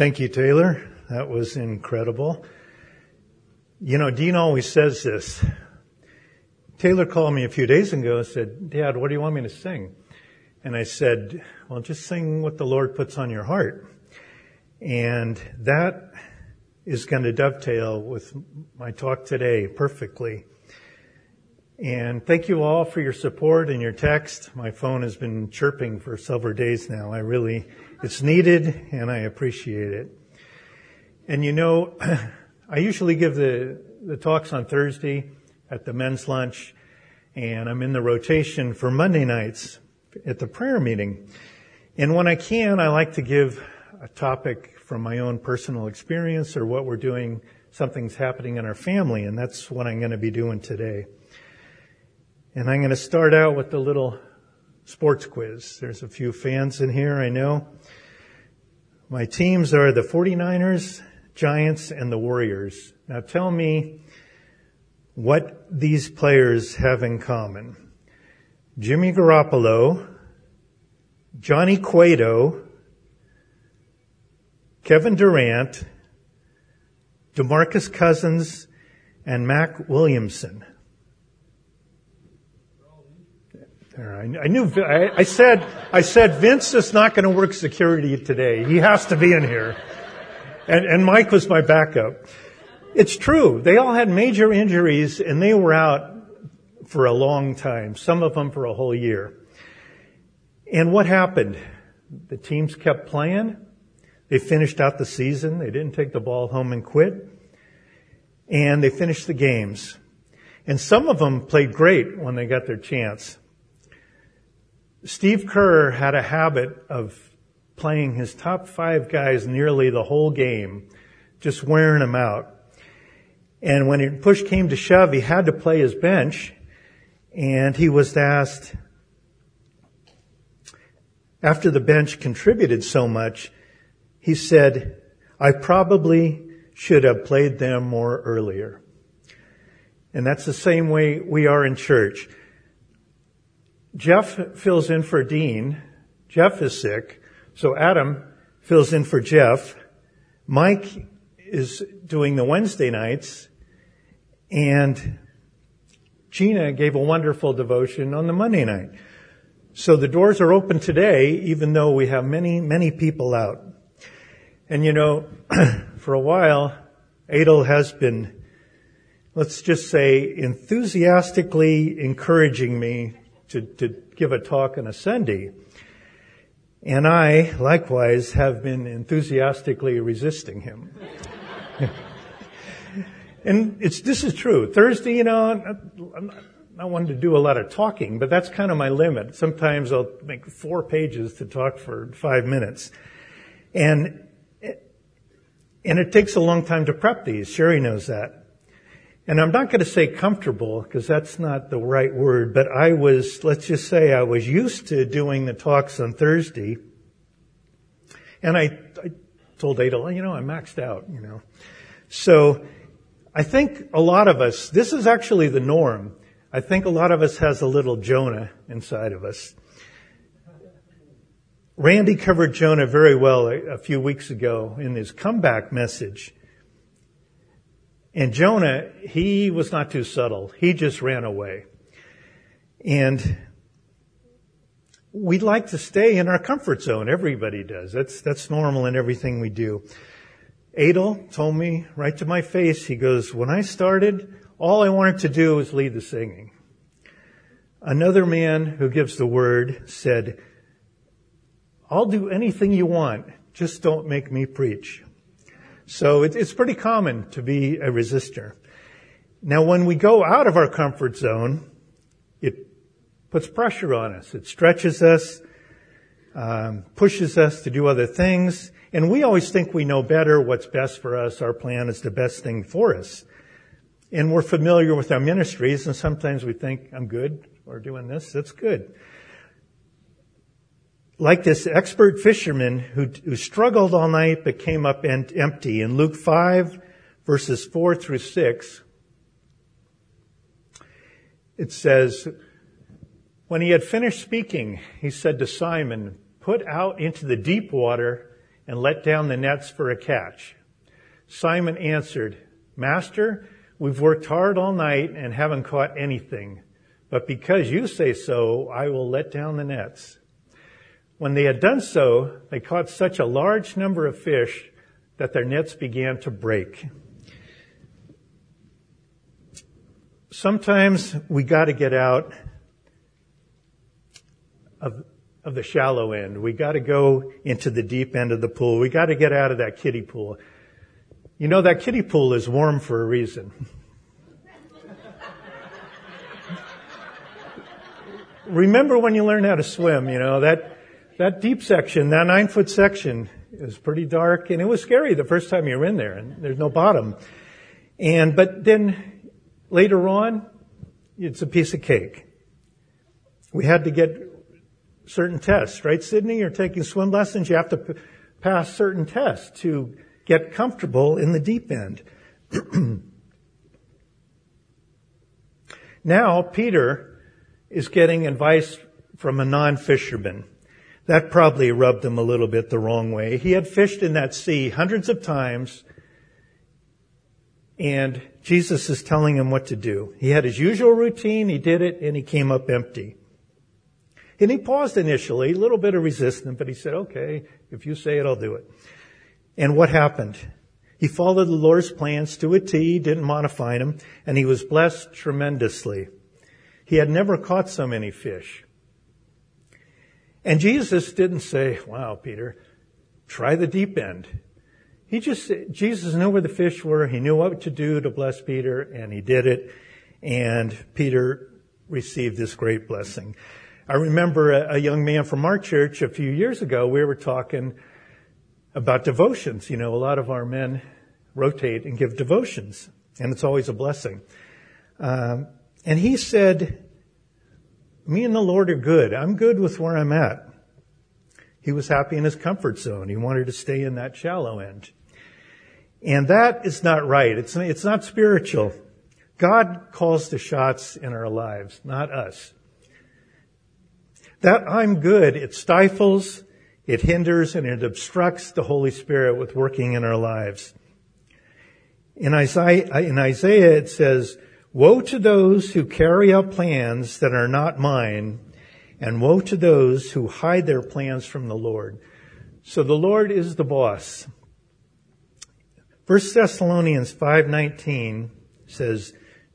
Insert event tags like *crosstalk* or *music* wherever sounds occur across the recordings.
Thank you, Taylor. That was incredible. You know, Dean always says this. Taylor called me a few days ago and said, Dad, what do you want me to sing? And I said, well, just sing what the Lord puts on your heart. And that is going to dovetail with my talk today perfectly. And thank you all for your support and your text. My phone has been chirping for several days now. I really, it's needed and I appreciate it. And you know, *clears throat* I usually give the, the talks on Thursday at the men's lunch and I'm in the rotation for Monday nights at the prayer meeting. And when I can, I like to give a topic from my own personal experience or what we're doing, something's happening in our family, and that's what I'm going to be doing today. And I'm going to start out with a little sports quiz. There's a few fans in here, I know. My teams are the 49ers, Giants, and the Warriors. Now tell me what these players have in common. Jimmy Garoppolo, Johnny Cueto, Kevin Durant, DeMarcus Cousins, and Mac Williamson. I knew, I said, I said Vince is not going to work security today. He has to be in here. And, and Mike was my backup. It's true. They all had major injuries and they were out for a long time, some of them for a whole year. And what happened? The teams kept playing. They finished out the season. They didn't take the ball home and quit. And they finished the games. And some of them played great when they got their chance. Steve Kerr had a habit of playing his top five guys nearly the whole game, just wearing them out. And when push came to shove, he had to play his bench, and he was asked, after the bench contributed so much, he said, I probably should have played them more earlier. And that's the same way we are in church. Jeff fills in for Dean. Jeff is sick. So Adam fills in for Jeff. Mike is doing the Wednesday nights. And Gina gave a wonderful devotion on the Monday night. So the doors are open today, even though we have many, many people out. And you know, *clears throat* for a while, Adel has been, let's just say, enthusiastically encouraging me to, to give a talk on a Sunday. And I, likewise, have been enthusiastically resisting him. *laughs* and it's, this is true. Thursday, you know, I'm not one to do a lot of talking, but that's kind of my limit. Sometimes I'll make four pages to talk for five minutes. And, and it takes a long time to prep these. Sherry knows that. And I'm not going to say comfortable because that's not the right word, but I was, let's just say I was used to doing the talks on Thursday. And I, I told Adel, you know, I'm maxed out, you know. So I think a lot of us, this is actually the norm. I think a lot of us has a little Jonah inside of us. Randy covered Jonah very well a, a few weeks ago in his comeback message. And Jonah, he was not too subtle. He just ran away. And we'd like to stay in our comfort zone. Everybody does. That's, that's normal in everything we do. Adel told me right to my face, he goes, when I started, all I wanted to do was lead the singing. Another man who gives the word said, I'll do anything you want, just don't make me preach. So it's pretty common to be a resistor. Now when we go out of our comfort zone, it puts pressure on us. It stretches us, um, pushes us to do other things, and we always think we know better what's best for us. Our plan is the best thing for us. And we're familiar with our ministries, and sometimes we think, I'm good, or doing this, that's good like this expert fisherman who, who struggled all night but came up empty. In Luke 5 verses 4 through 6, it says, when he had finished speaking, he said to Simon, put out into the deep water and let down the nets for a catch. Simon answered, Master, we've worked hard all night and haven't caught anything. But because you say so, I will let down the nets. When they had done so, they caught such a large number of fish that their nets began to break. Sometimes we got to get out of, of the shallow end. We got to go into the deep end of the pool. We got to get out of that kiddie pool. You know, that kiddie pool is warm for a reason. *laughs* Remember when you learn how to swim, you know, that that deep section, that nine foot section is pretty dark and it was scary the first time you were in there and there's no bottom. And, but then later on, it's a piece of cake. We had to get certain tests, right, Sydney? You're taking swim lessons. You have to p- pass certain tests to get comfortable in the deep end. *clears throat* now, Peter is getting advice from a non-fisherman. That probably rubbed him a little bit the wrong way. He had fished in that sea hundreds of times, and Jesus is telling him what to do. He had his usual routine, he did it, and he came up empty. And he paused initially, a little bit of resistance, but he said, okay, if you say it, I'll do it. And what happened? He followed the Lord's plans to a T, didn't modify them, and he was blessed tremendously. He had never caught so many fish. And Jesus didn't say, wow, Peter, try the deep end. He just, Jesus knew where the fish were. He knew what to do to bless Peter and he did it. And Peter received this great blessing. I remember a, a young man from our church a few years ago, we were talking about devotions. You know, a lot of our men rotate and give devotions and it's always a blessing. Um, and he said, me and the Lord are good. I'm good with where I'm at. He was happy in his comfort zone. He wanted to stay in that shallow end. And that is not right. It's, it's not spiritual. God calls the shots in our lives, not us. That I'm good, it stifles, it hinders, and it obstructs the Holy Spirit with working in our lives. In Isaiah, in Isaiah it says, Woe to those who carry out plans that are not mine, and woe to those who hide their plans from the Lord. So the Lord is the boss. 1 Thessalonians 5:19 says,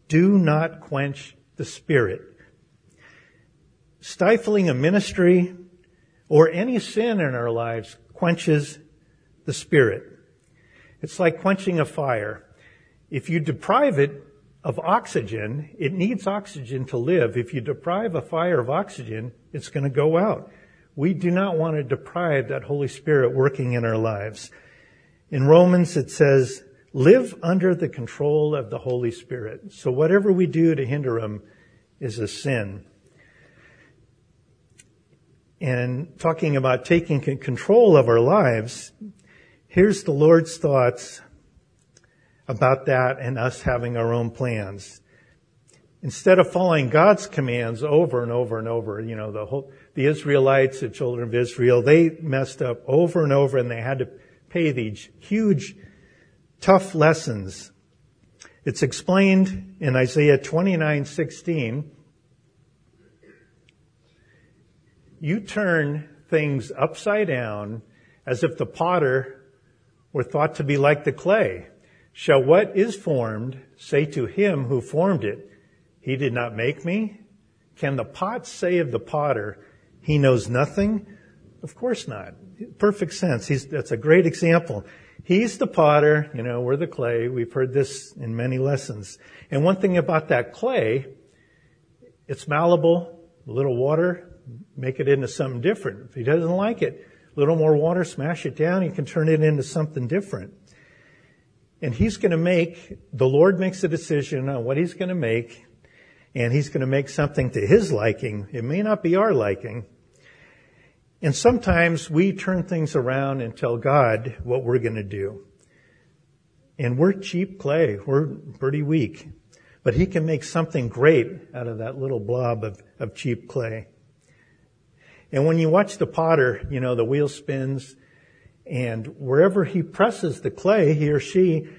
"Do not quench the spirit." Stifling a ministry or any sin in our lives quenches the spirit. It's like quenching a fire. If you deprive it of oxygen, it needs oxygen to live. If you deprive a fire of oxygen, it's going to go out. We do not want to deprive that Holy Spirit working in our lives. In Romans, it says, live under the control of the Holy Spirit. So whatever we do to hinder him is a sin. And talking about taking control of our lives, here's the Lord's thoughts about that and us having our own plans. Instead of following God's commands over and over and over, you know, the whole, the Israelites, the children of Israel, they messed up over and over and they had to pay these huge, tough lessons. It's explained in Isaiah 29:16. You turn things upside down as if the potter were thought to be like the clay. Shall what is formed say to him who formed it, He did not make me? Can the pot say of the potter, He knows nothing? Of course not. Perfect sense. He's, that's a great example. He's the potter, you know, we're the clay. We've heard this in many lessons. And one thing about that clay, it's malleable, a little water, make it into something different. If he doesn't like it, a little more water, smash it down, he can turn it into something different. And he's going to make, the Lord makes a decision on what he's going to make, and he's going to make something to his liking. It may not be our liking. And sometimes we turn things around and tell God what we're going to do. And we're cheap clay. We're pretty weak. But he can make something great out of that little blob of, of cheap clay. And when you watch the potter, you know, the wheel spins And wherever he presses the clay, he or she,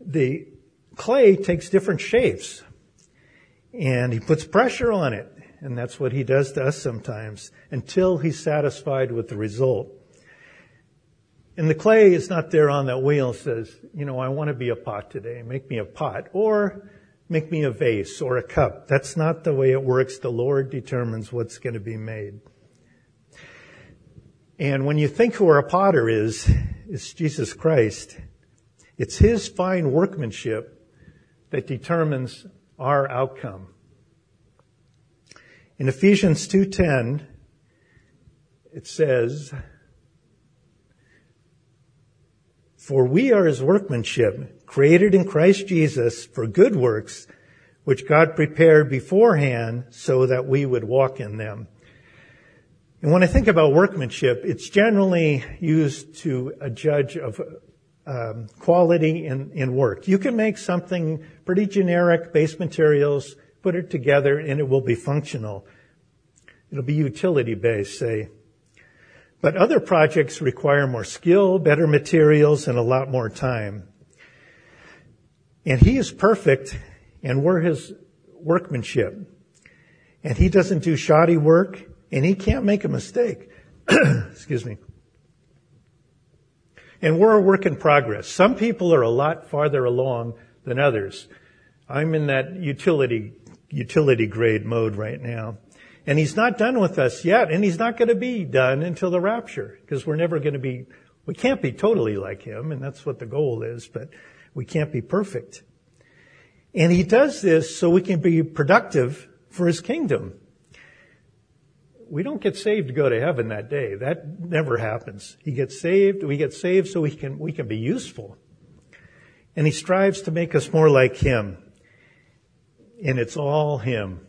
the clay takes different shapes. And he puts pressure on it. And that's what he does to us sometimes until he's satisfied with the result. And the clay is not there on that wheel and says, you know, I want to be a pot today. Make me a pot. Or make me a vase or a cup. That's not the way it works. The Lord determines what's going to be made. And when you think who our potter is, it's Jesus Christ. It's His fine workmanship that determines our outcome. In Ephesians 2.10, it says, For we are His workmanship, created in Christ Jesus for good works, which God prepared beforehand so that we would walk in them. And when I think about workmanship, it's generally used to a judge of um, quality in, in work. You can make something pretty generic, base materials, put it together, and it will be functional. It'll be utility based, say. But other projects require more skill, better materials, and a lot more time. And he is perfect, and we're his workmanship. And he doesn't do shoddy work and he can't make a mistake. *clears throat* Excuse me. And we're a work in progress. Some people are a lot farther along than others. I'm in that utility, utility grade mode right now. And he's not done with us yet, and he's not going to be done until the rapture, because we're never going to be, we can't be totally like him, and that's what the goal is, but we can't be perfect. And he does this so we can be productive for his kingdom we don't get saved to go to heaven that day. That never happens. He gets saved, we get saved so we can, we can be useful. And he strives to make us more like him. And it's all him.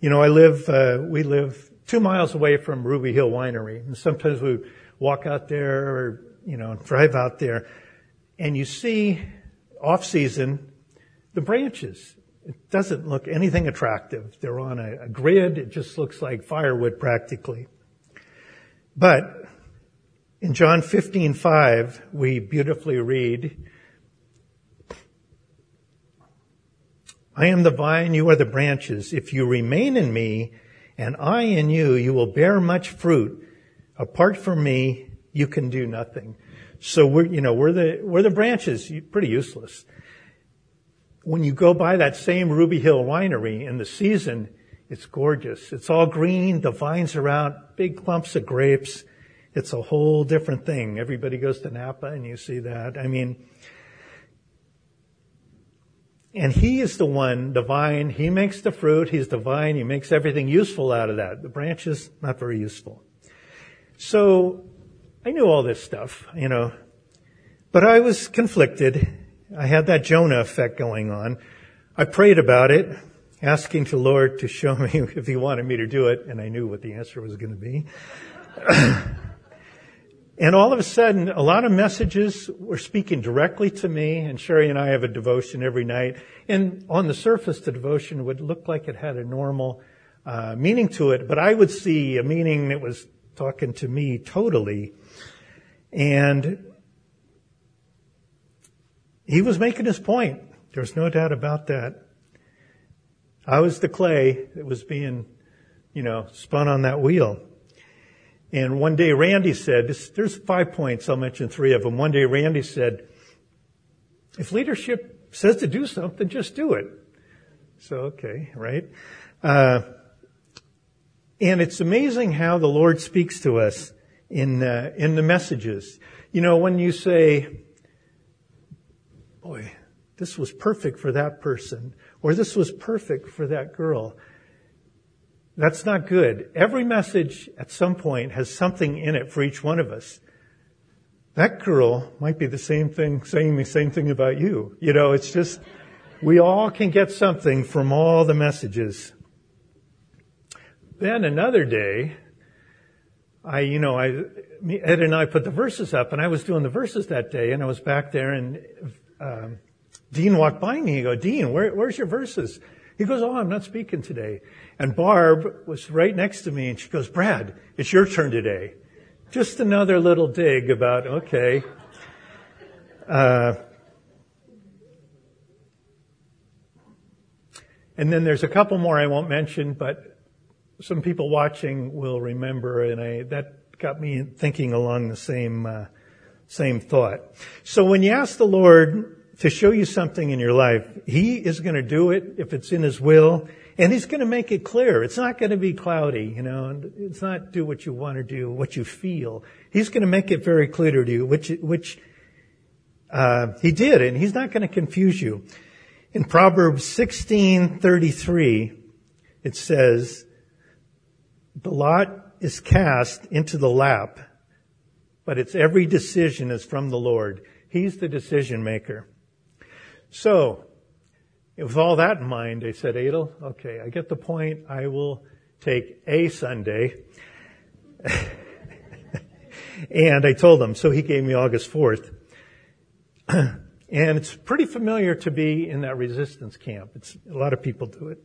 You know, I live, uh, we live two miles away from Ruby Hill Winery. And sometimes we walk out there or, you know, drive out there and you see off season the branches it doesn't look anything attractive. They're on a, a grid. It just looks like firewood practically. But in John 15:5, we beautifully read, I am the vine, you are the branches. If you remain in me and I in you, you will bear much fruit. Apart from me, you can do nothing. So we're, you know, we're the, we're the branches, pretty useless when you go by that same Ruby Hill winery in the season, it's gorgeous. It's all green. The vines are out, big clumps of grapes. It's a whole different thing. Everybody goes to Napa and you see that. I mean, and he is the one, the vine, he makes the fruit, he's the vine, he makes everything useful out of that. The branches, not very useful. So, I knew all this stuff, you know, but I was conflicted I had that Jonah effect going on. I prayed about it, asking the Lord to show me *laughs* if He wanted me to do it, and I knew what the answer was going to be. *clears throat* and all of a sudden, a lot of messages were speaking directly to me, and Sherry and I have a devotion every night. And on the surface, the devotion would look like it had a normal uh, meaning to it, but I would see a meaning that was talking to me totally. And he was making his point. There's no doubt about that. I was the clay that was being, you know, spun on that wheel. And one day Randy said, there's five points, I'll mention three of them. One day Randy said, if leadership says to do something, just do it. So, okay, right? Uh, and it's amazing how the Lord speaks to us in, uh, in the messages. You know, when you say, boy, this was perfect for that person, or this was perfect for that girl. That's not good. Every message at some point has something in it for each one of us. That girl might be the same thing, saying the same thing about you. You know, it's just, we all can get something from all the messages. Then another day, I, you know, I, Ed and I put the verses up and I was doing the verses that day and I was back there and um, Dean walked by me. He go, Dean, where, where's your verses? He goes, Oh, I'm not speaking today. And Barb was right next to me and she goes, Brad, it's your turn today. Just another little dig about, okay. Uh, and then there's a couple more I won't mention, but some people watching will remember, and I, that got me thinking along the same, uh, same thought. So when you ask the Lord to show you something in your life, He is going to do it if it's in His will, and He's going to make it clear. It's not going to be cloudy, you know, and it's not do what you want to do, what you feel. He's going to make it very clear to you, which, which, uh, He did, and He's not going to confuse you. In Proverbs 16:33, it says, the lot is cast into the lap, but its every decision is from the Lord. He's the decision maker. So, with all that in mind, I said, Adel, okay, I get the point. I will take a Sunday. *laughs* and I told him, so he gave me August 4th. *clears throat* and it's pretty familiar to be in that resistance camp. It's, a lot of people do it.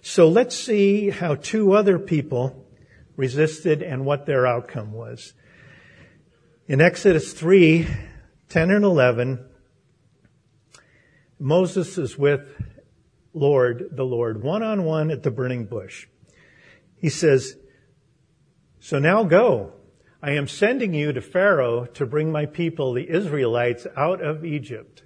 So let's see how two other people resisted and what their outcome was. In Exodus 3, 10 and 11, Moses is with Lord, the Lord, one on one at the burning bush. He says, So now go. I am sending you to Pharaoh to bring my people, the Israelites, out of Egypt.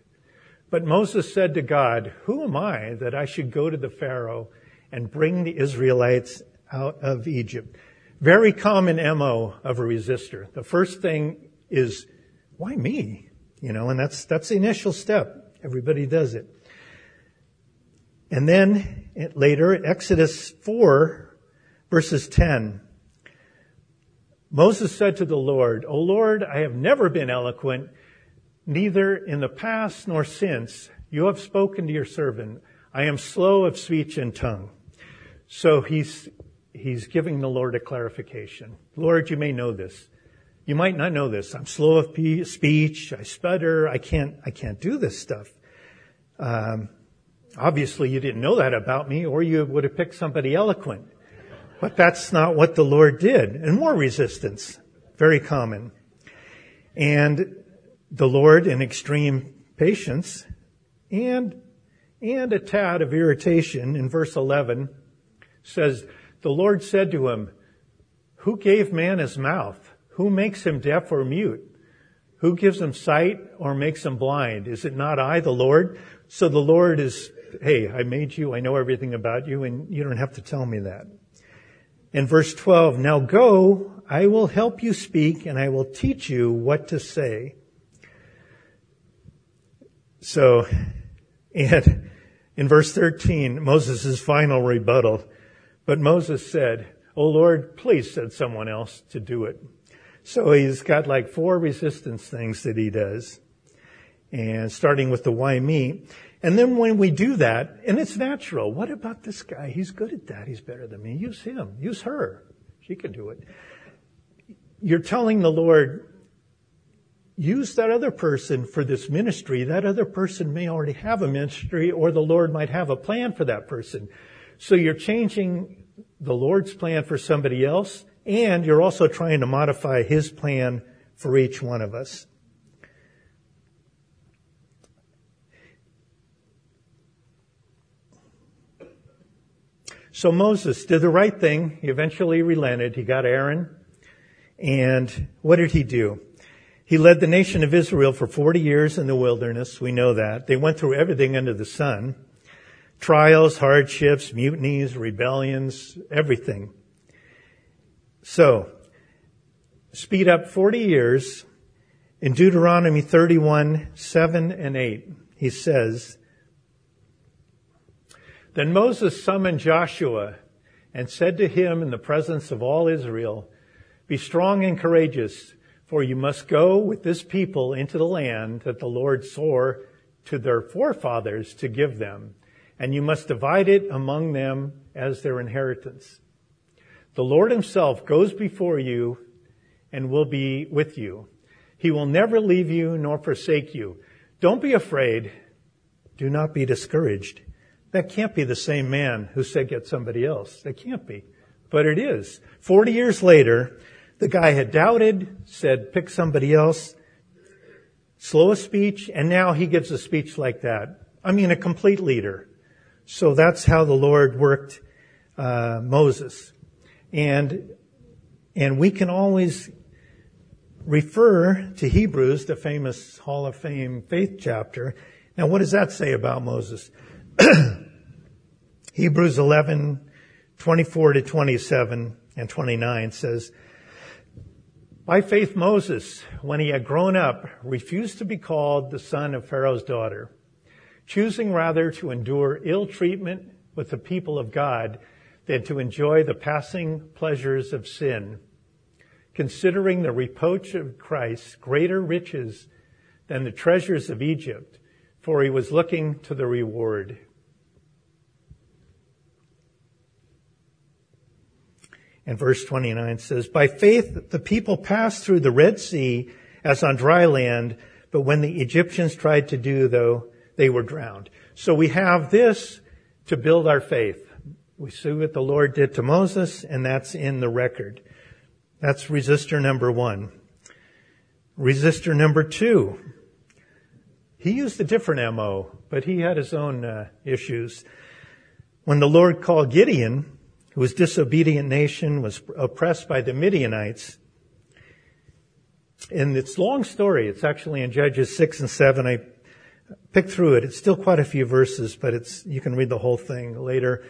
But Moses said to God, Who am I that I should go to the Pharaoh and bring the Israelites out of Egypt? Very common MO of a resistor. The first thing is, why me? You know, and that's, that's the initial step. Everybody does it. And then later, Exodus 4 verses 10. Moses said to the Lord, O Lord, I have never been eloquent, neither in the past nor since. You have spoken to your servant. I am slow of speech and tongue. So he's he's giving the Lord a clarification. Lord, you may know this. You might not know this. I'm slow of speech. I stutter. I can't, I can't do this stuff. Um, obviously you didn't know that about me or you would have picked somebody eloquent. But that's not what the Lord did. And more resistance. Very common. And the Lord in extreme patience and, and a tad of irritation in verse 11 says, the Lord said to him, Who gave man his mouth? Who makes him deaf or mute? Who gives him sight or makes him blind? Is it not I, the Lord? So the Lord is, hey, I made you, I know everything about you, and you don't have to tell me that. In verse 12, now go, I will help you speak, and I will teach you what to say. So, *laughs* and in verse 13, Moses' final rebuttal, but Moses said, Oh Lord, please send someone else to do it. So he's got like four resistance things that he does. And starting with the why me. And then when we do that, and it's natural, what about this guy? He's good at that. He's better than me. Use him. Use her. She can do it. You're telling the Lord, use that other person for this ministry. That other person may already have a ministry or the Lord might have a plan for that person. So you're changing the Lord's plan for somebody else, and you're also trying to modify His plan for each one of us. So Moses did the right thing. He eventually relented. He got Aaron. And what did he do? He led the nation of Israel for 40 years in the wilderness. We know that. They went through everything under the sun trials, hardships, mutinies, rebellions, everything. So, speed up 40 years. In Deuteronomy 31, 7 and 8, he says, Then Moses summoned Joshua and said to him in the presence of all Israel, Be strong and courageous, for you must go with this people into the land that the Lord swore to their forefathers to give them and you must divide it among them as their inheritance. The Lord himself goes before you and will be with you. He will never leave you nor forsake you. Don't be afraid. Do not be discouraged. That can't be the same man who said get somebody else. That can't be. But it is. Forty years later, The guy had doubted, said, pick somebody else, slow of speech, and now he gives a speech like that. I mean, a complete leader. So that's how the Lord worked uh, Moses. And, and we can always refer to Hebrews, the famous Hall of Fame faith chapter. Now, what does that say about Moses? *clears throat* Hebrews 11, 24 to 27 and 29 says, By faith Moses, when he had grown up, refused to be called the son of Pharaoh's daughter, choosing rather to endure ill treatment with the people of God than to enjoy the passing pleasures of sin, considering the reproach of Christ greater riches than the treasures of Egypt, for he was looking to the reward. And verse 29 says, By faith the people passed through the Red Sea as on dry land, but when the Egyptians tried to do though, they were drowned. So we have this to build our faith. We see what the Lord did to Moses, and that's in the record. That's resistor number one. Resistor number two. He used a different MO, but he had his own uh, issues. When the Lord called Gideon, who was disobedient nation, was oppressed by the Midianites, and it's long story. It's actually in Judges 6 and 7. I picked through it. It's still quite a few verses, but it's, you can read the whole thing later.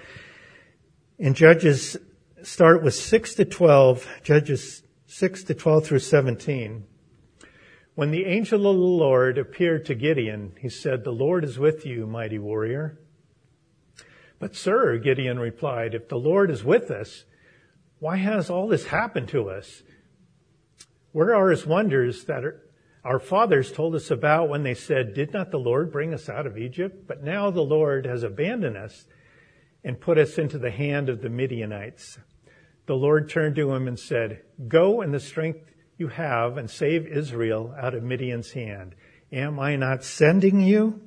In Judges, start with 6 to 12, Judges 6 to 12 through 17. When the angel of the Lord appeared to Gideon, he said, The Lord is with you, mighty warrior. But sir, Gideon replied, if the Lord is with us, why has all this happened to us? Where are his wonders that our fathers told us about when they said, did not the Lord bring us out of Egypt? But now the Lord has abandoned us and put us into the hand of the Midianites. The Lord turned to him and said, Go in the strength you have and save Israel out of Midian's hand. Am I not sending you?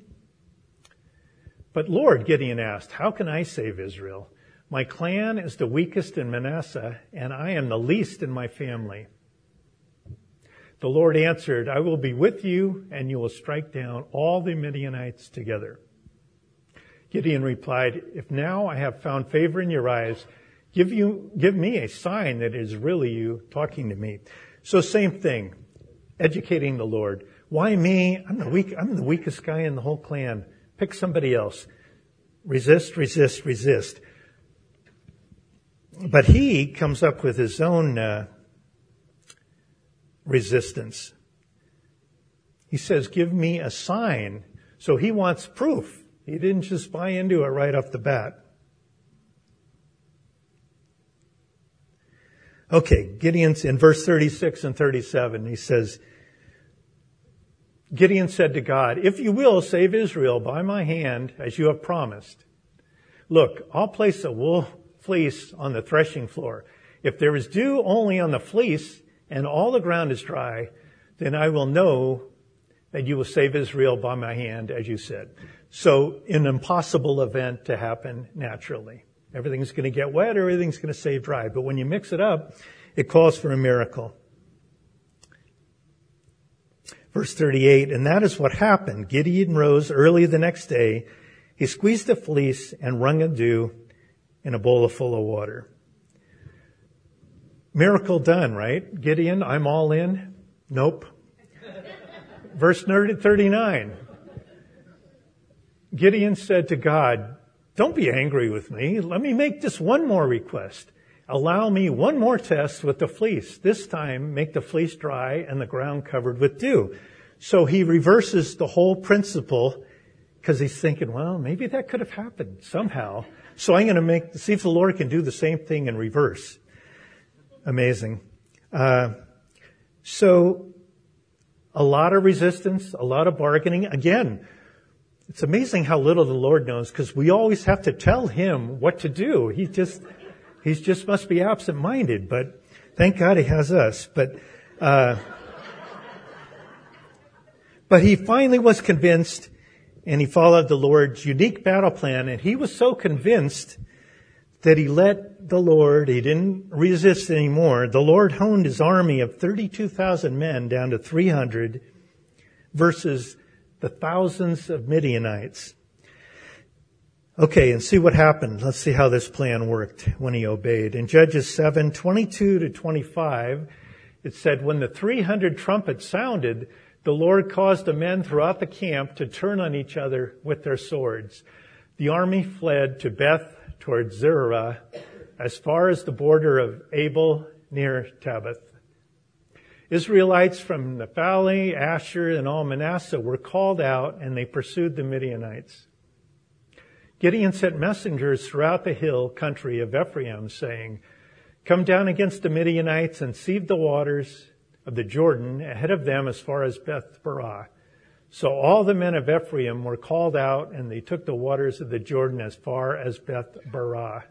But Lord, Gideon asked, How can I save Israel? My clan is the weakest in Manasseh, and I am the least in my family. The Lord answered, I will be with you, and you will strike down all the Midianites together. Gideon replied, If now I have found favor in your eyes, give you, give me a sign that it is really you talking to me. So same thing, educating the Lord. Why me? I'm the weak, I'm the weakest guy in the whole clan. Pick somebody else. Resist, resist, resist. But he comes up with his own uh, resistance. He says, give me a sign. So he wants proof. He didn't just buy into it right off the bat. Okay, Gideon's in verse 36 and 37, he says, Gideon said to God, if you will save Israel by my hand, as you have promised, look, I'll place a wool fleece on the threshing floor. If there is dew only on the fleece and all the ground is dry, then I will know that you will save Israel by my hand, as you said. So an impossible event to happen naturally. Everything's going to get wet everything's going to stay dry. But when you mix it up, it calls for a miracle. Verse 38, and that is what happened. Gideon rose early the next day. He squeezed a fleece and wrung a dew in a bowl full of water. Miracle done, right? Gideon, I'm all in. Nope. Verse 39. Gideon said to God, don't be angry with me. Let me make just one more request. Allow me one more test with the fleece. This time, make the fleece dry and the ground covered with dew. So he reverses the whole principle because he's thinking, well, maybe that could have happened somehow. So I'm going to make, see if the Lord can do the same thing in reverse. Amazing. Uh, so a lot of resistance, a lot of bargaining. Again, it's amazing how little the Lord knows because we always have to tell him what to do. He just, he just must be absent-minded, but thank God he has us. But, uh, but he finally was convinced and he followed the Lord's unique battle plan and he was so convinced that he let the Lord, he didn't resist anymore. The Lord honed his army of 32,000 men down to 300 versus the thousands of Midianites. Okay, and see what happened. Let's see how this plan worked when he obeyed. In Judges 7, 22 to 25, it said, when the 300 trumpets sounded, the Lord caused the men throughout the camp to turn on each other with their swords. The army fled to Beth towards Zerah as far as the border of Abel near Tabith. Israelites from Naphtali, Asher, and all Manasseh were called out and they pursued the Midianites. Gideon sent messengers throughout the hill country of Ephraim saying, Come down against the Midianites and seethe the waters of the Jordan ahead of them as far as Beth Barah. So all the men of Ephraim were called out and they took the waters of the Jordan as far as Beth Barah.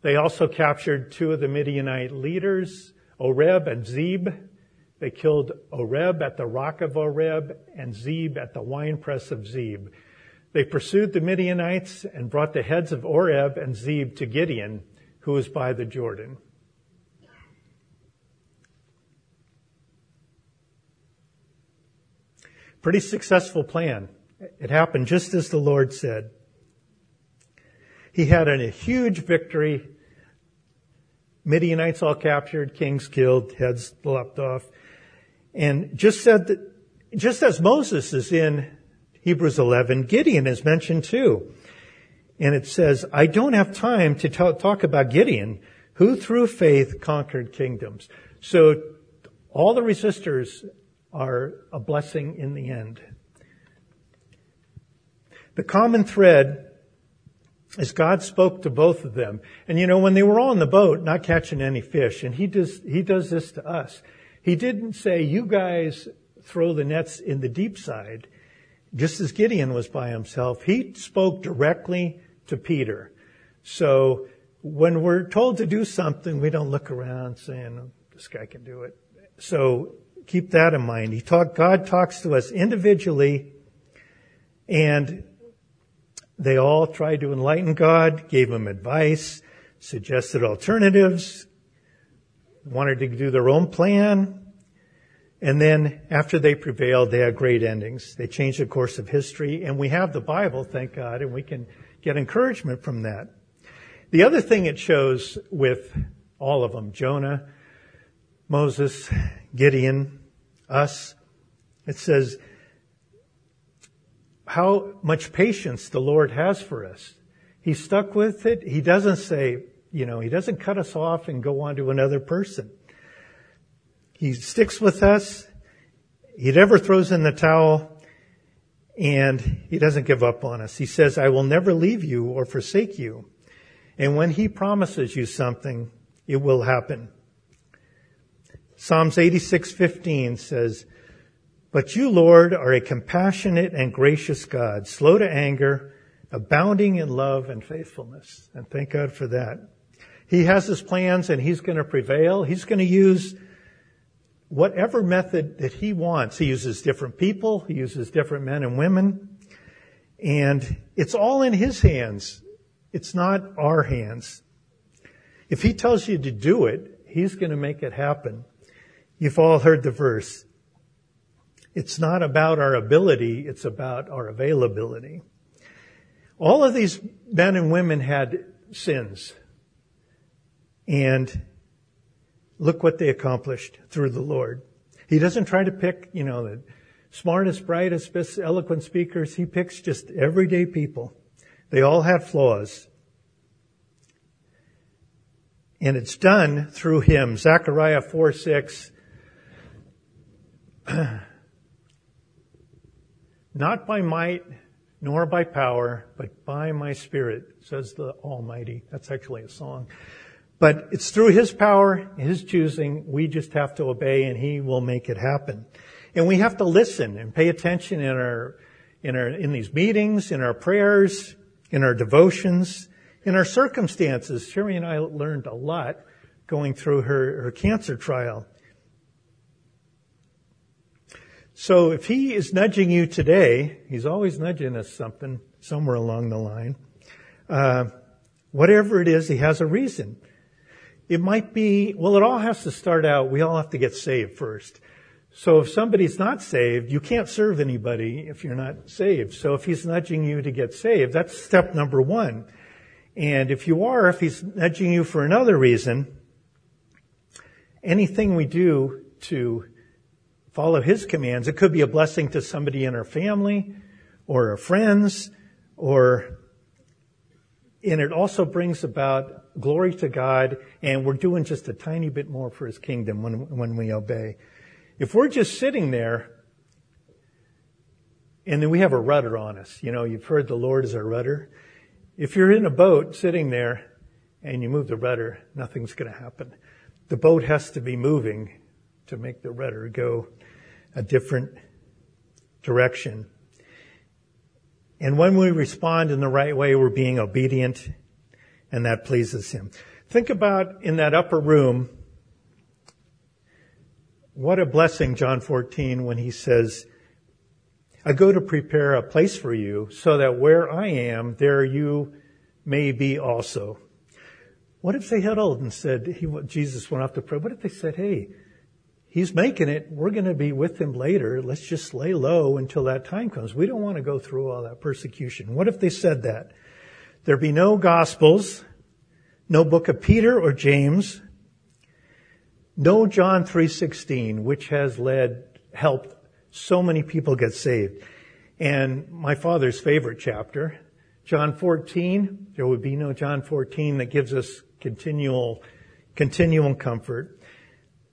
They also captured two of the Midianite leaders, Oreb and Zeb. They killed Oreb at the rock of Oreb and Zeb at the winepress of Zeb. They pursued the Midianites and brought the heads of Oreb and Zeb to Gideon, who was by the Jordan. Pretty successful plan. It happened just as the Lord said. He had a huge victory. Midianites all captured, kings killed, heads lopped off. And just said that, just as Moses is in Hebrews 11, Gideon is mentioned too. And it says, I don't have time to talk about Gideon, who through faith conquered kingdoms. So all the resistors are a blessing in the end. The common thread is God spoke to both of them. And you know, when they were all in the boat, not catching any fish, and he does, he does this to us. He didn't say, you guys throw the nets in the deep side, just as Gideon was by himself. He spoke directly to Peter. So when we're told to do something, we don't look around saying, oh, this guy can do it. So keep that in mind. He talk, God talks to us individually and they all tried to enlighten God, gave him advice, suggested alternatives, wanted to do their own plan. And then after they prevailed, they had great endings. They changed the course of history and we have the Bible, thank God, and we can get encouragement from that. The other thing it shows with all of them, Jonah, Moses, Gideon, us, it says how much patience the Lord has for us. He stuck with it. He doesn't say, you know, he doesn't cut us off and go on to another person. He sticks with us. He never throws in the towel and he doesn't give up on us. He says, I will never leave you or forsake you. And when he promises you something, it will happen. Psalms 86:15 says, "But you, Lord, are a compassionate and gracious God, slow to anger, abounding in love and faithfulness." And thank God for that. He has his plans and he's going to prevail. He's going to use whatever method that he wants. He uses different people, he uses different men and women, and it's all in his hands. It's not our hands. If he tells you to do it, he's going to make it happen. You've all heard the verse. It's not about our ability, it's about our availability. All of these men and women had sins. And look what they accomplished through the Lord. He doesn't try to pick, you know, the smartest, brightest, best eloquent speakers. He picks just everyday people. They all had flaws. And it's done through him. Zechariah 4 6 *clears throat* Not by might nor by power, but by my spirit, says the Almighty. That's actually a song. But it's through His power, His choosing, we just have to obey and He will make it happen. And we have to listen and pay attention in our, in our, in these meetings, in our prayers, in our devotions, in our circumstances. Sherry and I learned a lot going through her, her cancer trial. So if he is nudging you today, he's always nudging us something somewhere along the line. Uh, Whatever it is, he has a reason. It might be, well, it all has to start out, we all have to get saved first. So if somebody's not saved, you can't serve anybody if you're not saved. So if he's nudging you to get saved, that's step number one. And if you are, if he's nudging you for another reason, anything we do to follow his commands, it could be a blessing to somebody in our family or our friends or, and it also brings about glory to God and we're doing just a tiny bit more for his kingdom when, when we obey. If we're just sitting there and then we have a rudder on us, you know, you've heard the Lord is our rudder. If you're in a boat sitting there and you move the rudder, nothing's going to happen. The boat has to be moving to make the rudder go a different direction. And when we respond in the right way, we're being obedient and that pleases him. Think about in that upper room, what a blessing, John 14, when he says, I go to prepare a place for you so that where I am, there you may be also. What if they huddled and said, he, Jesus went off to pray. What if they said, hey, he's making it. We're going to be with him later. Let's just lay low until that time comes. We don't want to go through all that persecution. What if they said that? There be no gospels, no book of Peter or James, no John 3:16, which has led, helped so many people get saved. And my father's favorite chapter, John 14, there would be no John 14 that gives us continual, continual comfort.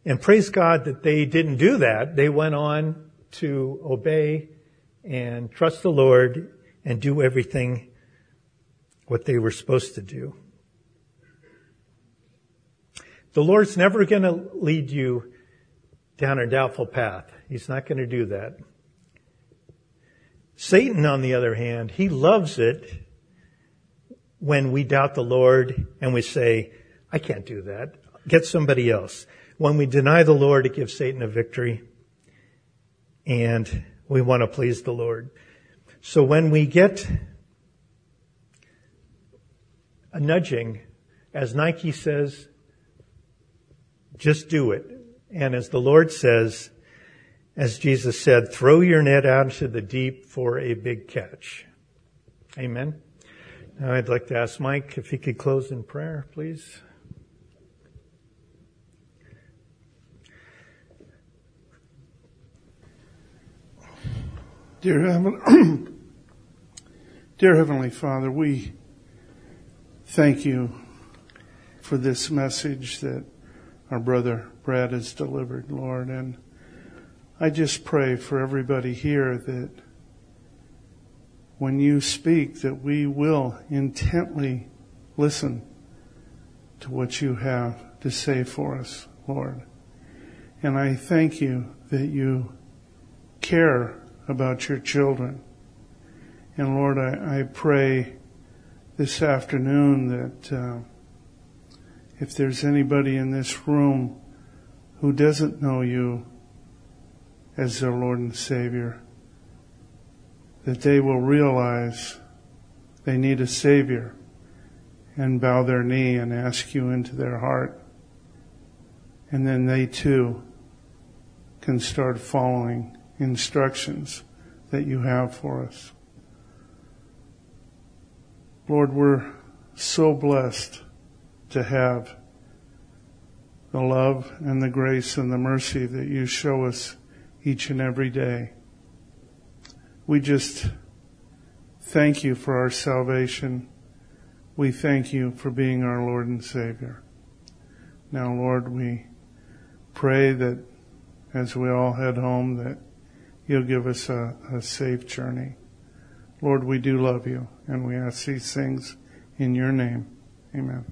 And praise God that they didn't do that. They went on to obey and trust the Lord and do everything what they were supposed to do. The Lord's never going to lead you down a doubtful path. He's not going to do that. Satan, on the other hand, he loves it when we doubt the Lord and we say, I can't do that. Get somebody else. When we deny the Lord, it gives Satan a victory. And we want to please the Lord. So when we get a nudging, as Nike says, just do it. And as the Lord says, as Jesus said, throw your net out into the deep for a big catch. Amen. Now I'd like to ask Mike if he could close in prayer, please. Dear, Heaven, *clears throat* Dear Heavenly Father, we thank you for this message that our brother Brad has delivered, Lord. And I just pray for everybody here that when you speak, that we will intently listen to what you have to say for us, Lord. And I thank you that you care about your children. And Lord, I, I pray this afternoon that uh, if there's anybody in this room who doesn't know you as their Lord and Savior, that they will realize they need a Savior and bow their knee and ask you into their heart. And then they too can start following instructions that you have for us. Lord, we're so blessed to have the love and the grace and the mercy that you show us each and every day. We just thank you for our salvation. We thank you for being our Lord and Savior. Now, Lord, we pray that as we all head home that you'll give us a, a safe journey. Lord, we do love you and we ask these things in your name. Amen.